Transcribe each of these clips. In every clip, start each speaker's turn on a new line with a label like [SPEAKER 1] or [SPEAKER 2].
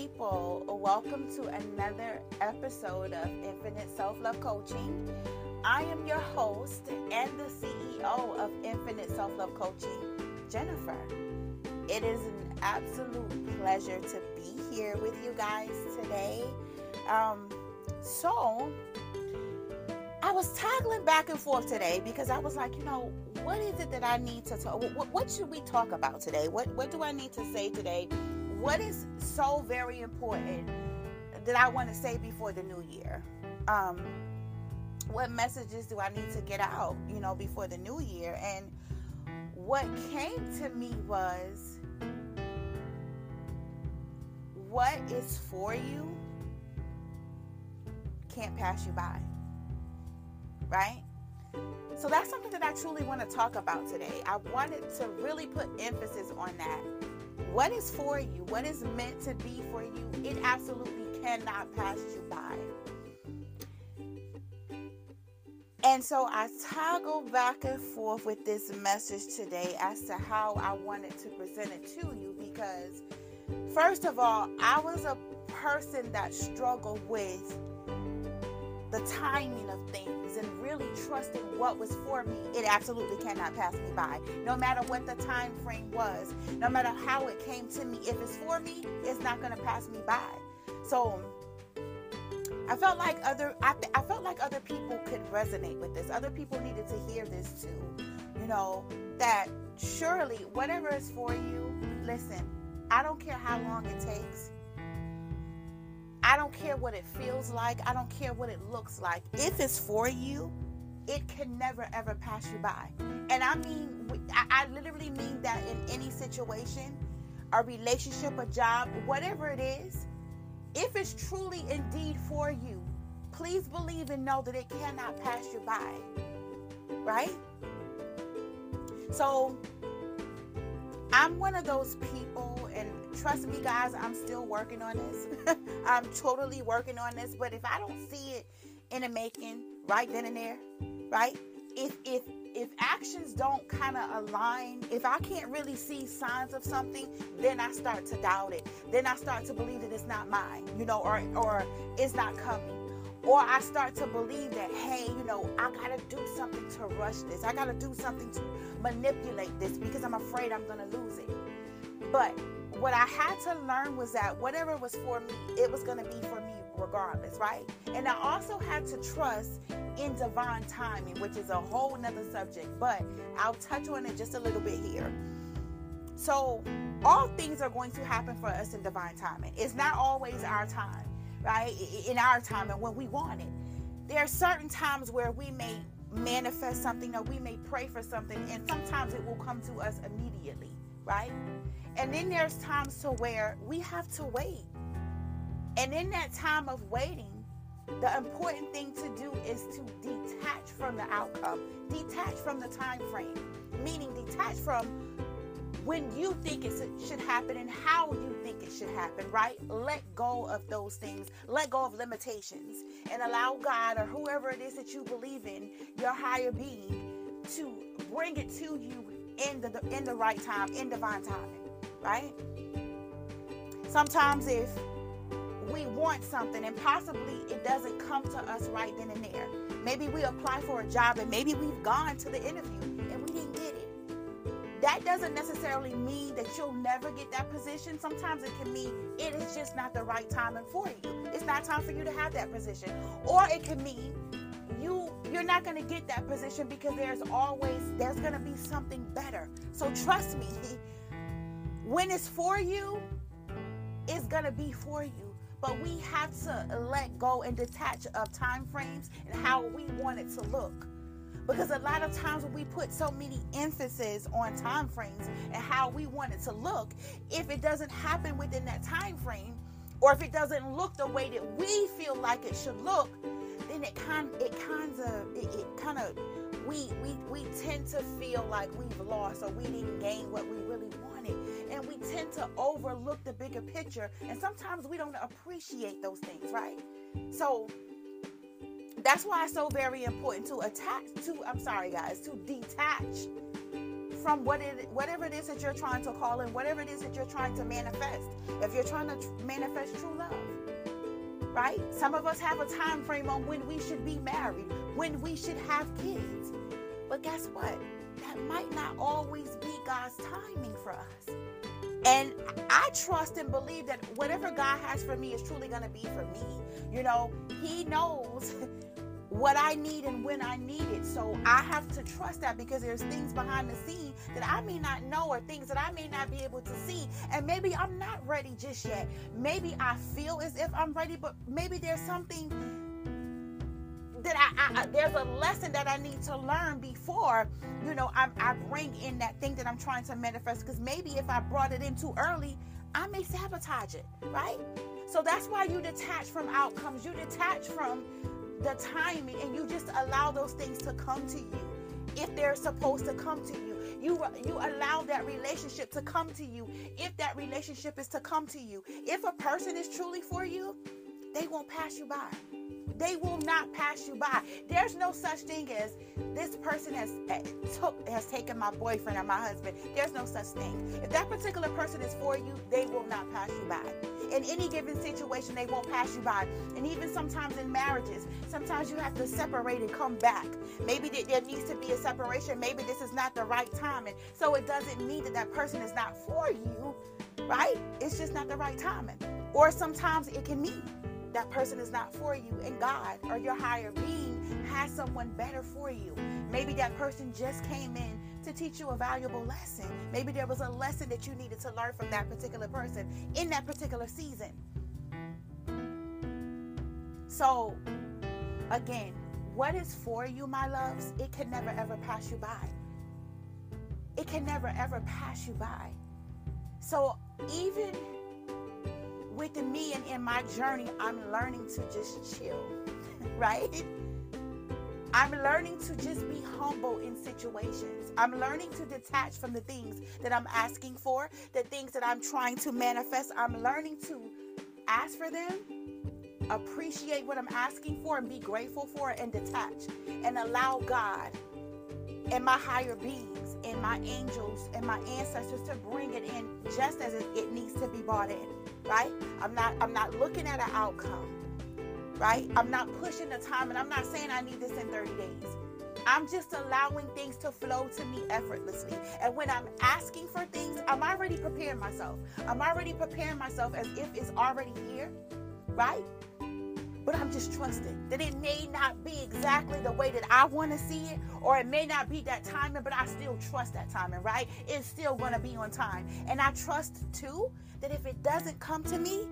[SPEAKER 1] people. Welcome to another episode of Infinite Self Love Coaching. I am your host and the CEO of Infinite Self Love Coaching, Jennifer. It is an absolute pleasure to be here with you guys today. Um, so, I was toggling back and forth today because I was like, you know, what is it that I need to talk? What, what should we talk about today? What What do I need to say today? What is so very important that I want to say before the new year? Um, what messages do I need to get out, you know, before the new year? And what came to me was what is for you can't pass you by. Right? So that's something that I truly want to talk about today. I wanted to really put emphasis on that. What is for you, what is meant to be for you, it absolutely cannot pass you by. And so I toggle back and forth with this message today as to how I wanted to present it to you because, first of all, I was a person that struggled with the timing of things and really trusting what was for me, it absolutely cannot pass me by. No matter what the time frame was, no matter how it came to me, if it's for me, it's not going to pass me by. So I felt like other I, I felt like other people could resonate with this. Other people needed to hear this too. You know, that surely whatever is for you, listen, I don't care how long it takes. I don't care what it feels like. I don't care what it looks like. If it's for you, it can never ever pass you by. And I mean, I, literally mean that in any situation, a relationship, a job, whatever it is, if it's truly indeed for you, please believe and know that it cannot pass you by. Right? So, I'm one of those people, and trust me, guys, I'm still working on this. I'm totally working on this. But if I don't see it in the making right then and there, right? If if if actions don't kind of align, if I can't really see signs of something, then I start to doubt it. Then I start to believe that it's not mine, you know, or or it's not coming. Or I start to believe that, hey, you know, I gotta do something to rush this. I gotta do something to manipulate this because I'm afraid I'm gonna lose it. But what I had to learn was that whatever was for me, it was going to be for me regardless, right? And I also had to trust in divine timing, which is a whole nother subject, but I'll touch on it just a little bit here. So, all things are going to happen for us in divine timing. It's not always our time, right? In our time and when we want it. There are certain times where we may manifest something or we may pray for something, and sometimes it will come to us immediately, right? And then there's times to where we have to wait. And in that time of waiting, the important thing to do is to detach from the outcome, detach from the time frame, meaning detach from when you think it should happen and how you think it should happen, right? Let go of those things. Let go of limitations and allow God or whoever it is that you believe in, your higher being, to bring it to you in the in the right time, in divine timing right? Sometimes if we want something and possibly it doesn't come to us right then and there. Maybe we apply for a job and maybe we've gone to the interview and we didn't get it. That doesn't necessarily mean that you'll never get that position. Sometimes it can mean it is just not the right timing for you. It's not time for you to have that position. Or it can mean you you're not going to get that position because there's always there's going to be something better. So trust me, when it's for you, it's going to be for you. But we have to let go and detach of time frames and how we want it to look. Because a lot of times we put so many emphasis on time frames and how we want it to look, if it doesn't happen within that time frame, or if it doesn't look the way that we feel like it should look, then it kind it kind of it, it kind of we we we tend to feel like we've lost or we didn't gain what we really wanted. And we tend to overlook the bigger picture. And sometimes we don't appreciate those things right? So that's why it's so very important to attach to i'm sorry guys to detach from what it, whatever it is that you're trying to call in, whatever it is that you're trying to manifest. If you're trying to tr- manifest true love, right? Some of us have a time frame on when we should be married, when we should have kids. But guess what? That might not always be God's timing for us. And I trust and believe that whatever God has for me is truly going to be for me. You know, He knows what I need and when I need it. So I have to trust that because there's things behind the scene that I may not know or things that I may not be able to see. And maybe I'm not ready just yet. Maybe I feel as if I'm ready, but maybe there's something that I, I, there's a lesson that I need to learn before you know I, I bring in that thing that I'm trying to manifest because maybe if I brought it in too early I may sabotage it right so that's why you detach from outcomes you detach from the timing and you just allow those things to come to you if they're supposed to come to you you you allow that relationship to come to you if that relationship is to come to you if a person is truly for you they won't pass you by they will not pass you by. There's no such thing as this person has took has taken my boyfriend or my husband. There's no such thing. If that particular person is for you, they will not pass you by. In any given situation, they won't pass you by. And even sometimes in marriages, sometimes you have to separate and come back. Maybe there needs to be a separation. Maybe this is not the right time. And So it doesn't mean that that person is not for you, right? It's just not the right timing. Or sometimes it can mean that person is not for you and God or your higher being has someone better for you. Maybe that person just came in to teach you a valuable lesson. Maybe there was a lesson that you needed to learn from that particular person in that particular season. So, again, what is for you, my loves, it can never ever pass you by. It can never ever pass you by. So, even with me and in my journey, I'm learning to just chill, right? I'm learning to just be humble in situations. I'm learning to detach from the things that I'm asking for, the things that I'm trying to manifest. I'm learning to ask for them, appreciate what I'm asking for, and be grateful for it, and detach and allow God and my higher beings and my angels and my ancestors to bring it in just as it needs to be brought in right i'm not i'm not looking at an outcome right? I'm not pushing the time and i'm not saying i need this in 30 days. I'm just allowing things to flow to me effortlessly. And when i'm asking for things i'm already preparing myself. I'm already preparing myself as if it's already here right? But I'm just trusting that it may not be exactly the way that I want to see it, or it may not be that timing, but I still trust that timing, right? It's still going to be on time. And I trust too that if it doesn't come to me,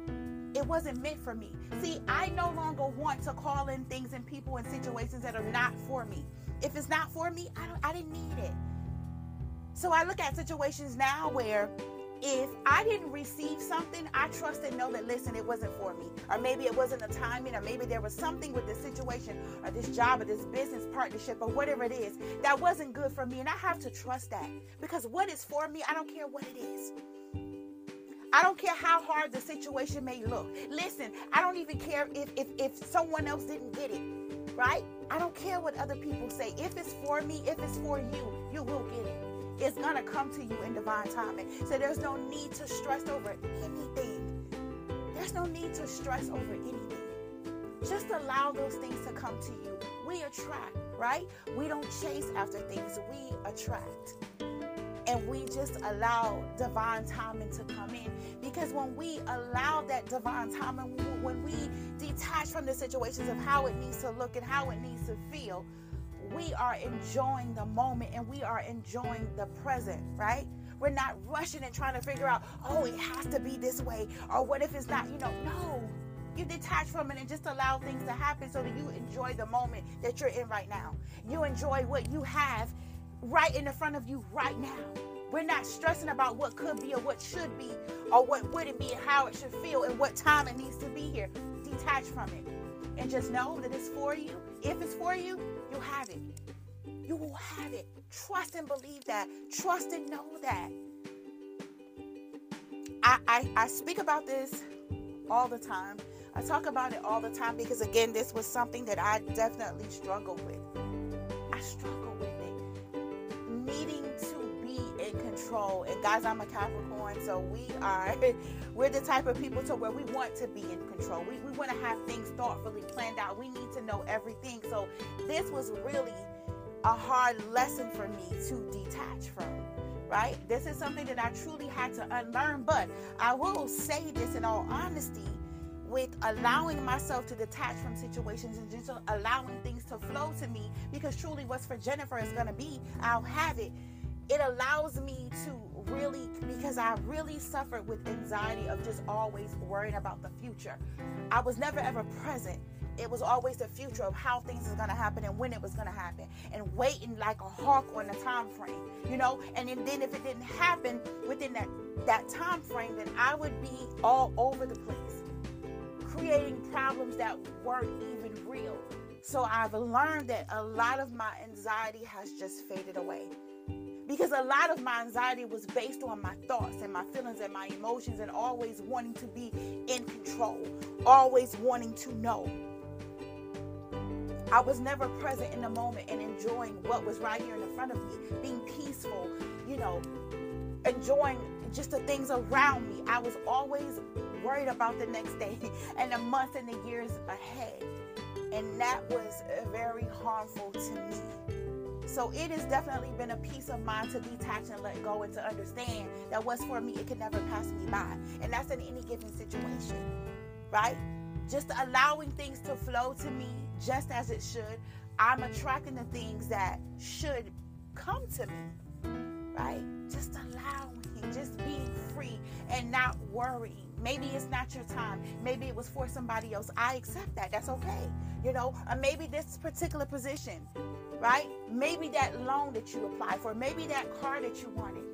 [SPEAKER 1] it wasn't meant for me. See, I no longer want to call in things and people and situations that are not for me. If it's not for me, I don't I didn't need it. So I look at situations now where if I didn't receive something, I trust and know that, listen, it wasn't for me. Or maybe it wasn't the timing, or maybe there was something with this situation, or this job, or this business partnership, or whatever it is that wasn't good for me. And I have to trust that because what is for me, I don't care what it is. I don't care how hard the situation may look. Listen, I don't even care if, if, if someone else didn't get it, right? I don't care what other people say. If it's for me, if it's for you, you will get it. It's to come to you in divine timing. So there's no need to stress over anything. There's no need to stress over anything. Just allow those things to come to you. We attract, right? We don't chase after things, we attract. And we just allow divine timing to come in. Because when we allow that divine timing, when we detach from the situations of how it needs to look and how it needs to feel, we are enjoying the moment and we are enjoying the present, right? We're not rushing and trying to figure out, oh, it has to be this way, or what if it's not, you know, no. You detach from it and just allow things to happen so that you enjoy the moment that you're in right now. You enjoy what you have right in the front of you right now. We're not stressing about what could be or what should be or what wouldn't be and how it should feel and what time it needs to be here. Detach from it and just know that it's for you. If it's for you, you have it. You will have it. Trust and believe that. Trust and know that. I, I, I speak about this all the time. I talk about it all the time because, again, this was something that I definitely struggled with. I struggle be control. And guys, I'm a Capricorn, so we are we're the type of people to where we want to be in control. We, we want to have things thoughtfully planned out. We need to know everything. So this was really a hard lesson for me to detach from. Right? This is something that I truly had to unlearn. But I will say this in all honesty with allowing myself to detach from situations and just allowing things to flow to me because truly what's for Jennifer is going to be, I'll have it. It allows me to really, because I really suffered with anxiety of just always worrying about the future. I was never ever present. It was always the future of how things is to happen and when it was to happen and waiting like a hawk on the time frame, you know? And then if it didn't happen within that, that time frame, then I would be all over the place creating problems that weren't even real. So I've learned that a lot of my anxiety has just faded away. Because a lot of my anxiety was based on my thoughts and my feelings and my emotions and always wanting to be in control, always wanting to know. I was never present in the moment and enjoying what was right here in front of me, being peaceful, you know, enjoying just the things around me. I was always worried about the next day and the months and the years ahead. And that was very harmful to me. So it has definitely been a peace of mind to detach and let go and to understand that what's for me, it can never pass me by. And that's in any given situation, right? Just allowing things to flow to me just as it should. I'm attracting the things that should come to me, right? Just allowing, just being free and not worrying Maybe it's not your time. Maybe it was for somebody else. I accept that. That's okay. You know, or maybe this particular position, right? Maybe that loan that you applied for, maybe that car that you wanted,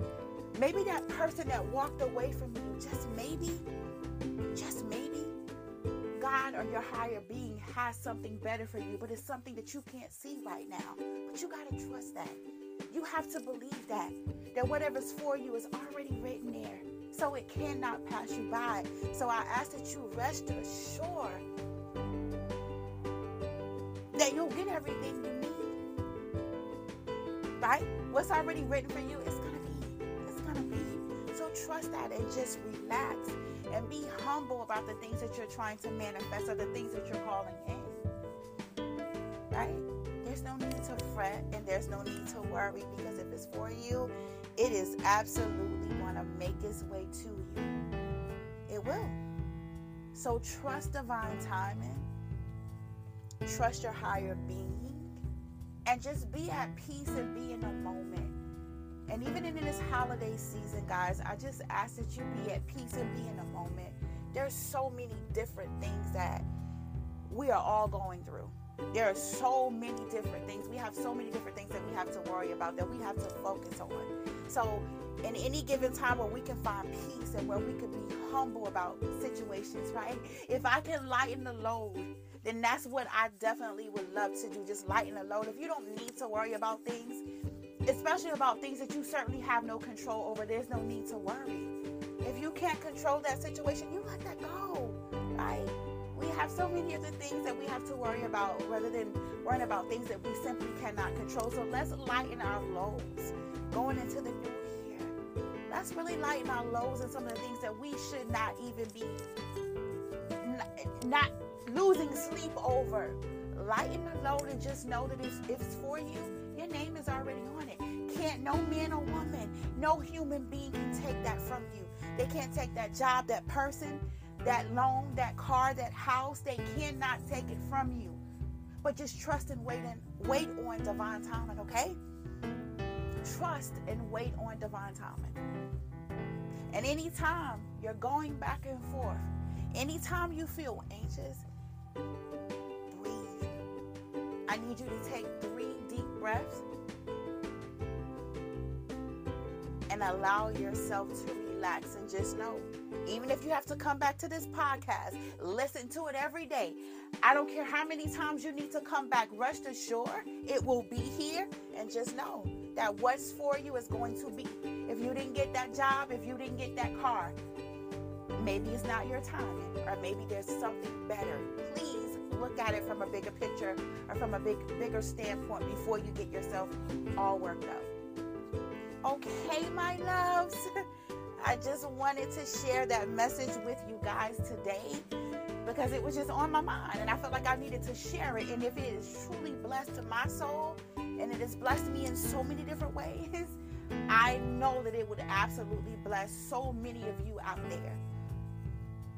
[SPEAKER 1] maybe that person that walked away from you, just maybe, just maybe, God or your higher being has something better for you, but it's something that you can't see right now. But you got to trust that. You have to believe that, that whatever's for you is already written there so it cannot pass you by. So I ask that you rest assured that you'll get everything you need. Right? What's already written for you is gonna be. It's gonna be. So trust that and just relax and be humble about the things that you're trying to manifest or the things that you're calling in. Right? There's no need to fret and there's no need to worry because if it's for you, it is absolutely to make its way to you. It will. So trust divine timing, trust your higher being, and just be at mm-hmm. peace and be in the moment. And even in this holiday season, guys, I just ask that you be at peace and be in the moment. There's so many different things that we are all going through. There are so many different things. We have so many different things that we have to worry about that we have to focus on. So, in any given time where we can find peace and where we can be humble about situations, right? If I can lighten the load, then that's what I definitely would love to do. Just lighten the load. If you don't need to worry about things, especially about things that you certainly have no control over, there's no need to worry. If you can't control that situation, you let that go, right? We have so many other things that we have to worry about rather than worrying about things that we simply cannot control. So let's lighten our loads going into the new year. Let's really lighten our loads and some of the things that we should not even be not losing sleep over. Lighten the load and just know that if it's for you, your name is already on it. Can't no man or woman, no human being can take that from you. They can't take that job, that person, that loan, that car, that house. They cannot take it from you. But just trust and wait and wait on divine timing, okay? Trust and wait on divine timing. And anytime you're going back and forth, anytime you feel anxious, breathe. I need you to take three deep breaths and allow yourself to relax and just know. Even if you have to come back to this podcast, listen to it every day. I don't care how many times you need to come back, rest assured it will be here. And just know that what's for you is going to be. If you didn't get that job, if you didn't get that car, maybe it's not your time, or maybe there's something better. Please look at it from a bigger picture or from a big bigger standpoint before you get yourself all worked up. Okay, my loves. I just wanted to share that message with you guys today because it was just on my mind and I felt like I needed to share it. And if it is truly blessed to my soul and it has blessed me in so many different ways, I know that it would absolutely bless so many of you out there.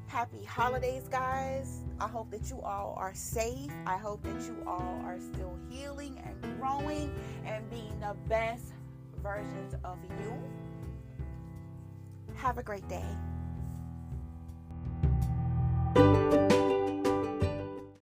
[SPEAKER 1] Happy holidays, guys. I hope that you all are safe. I hope that you all are still healing and growing and being the best versions of you. Have a great day.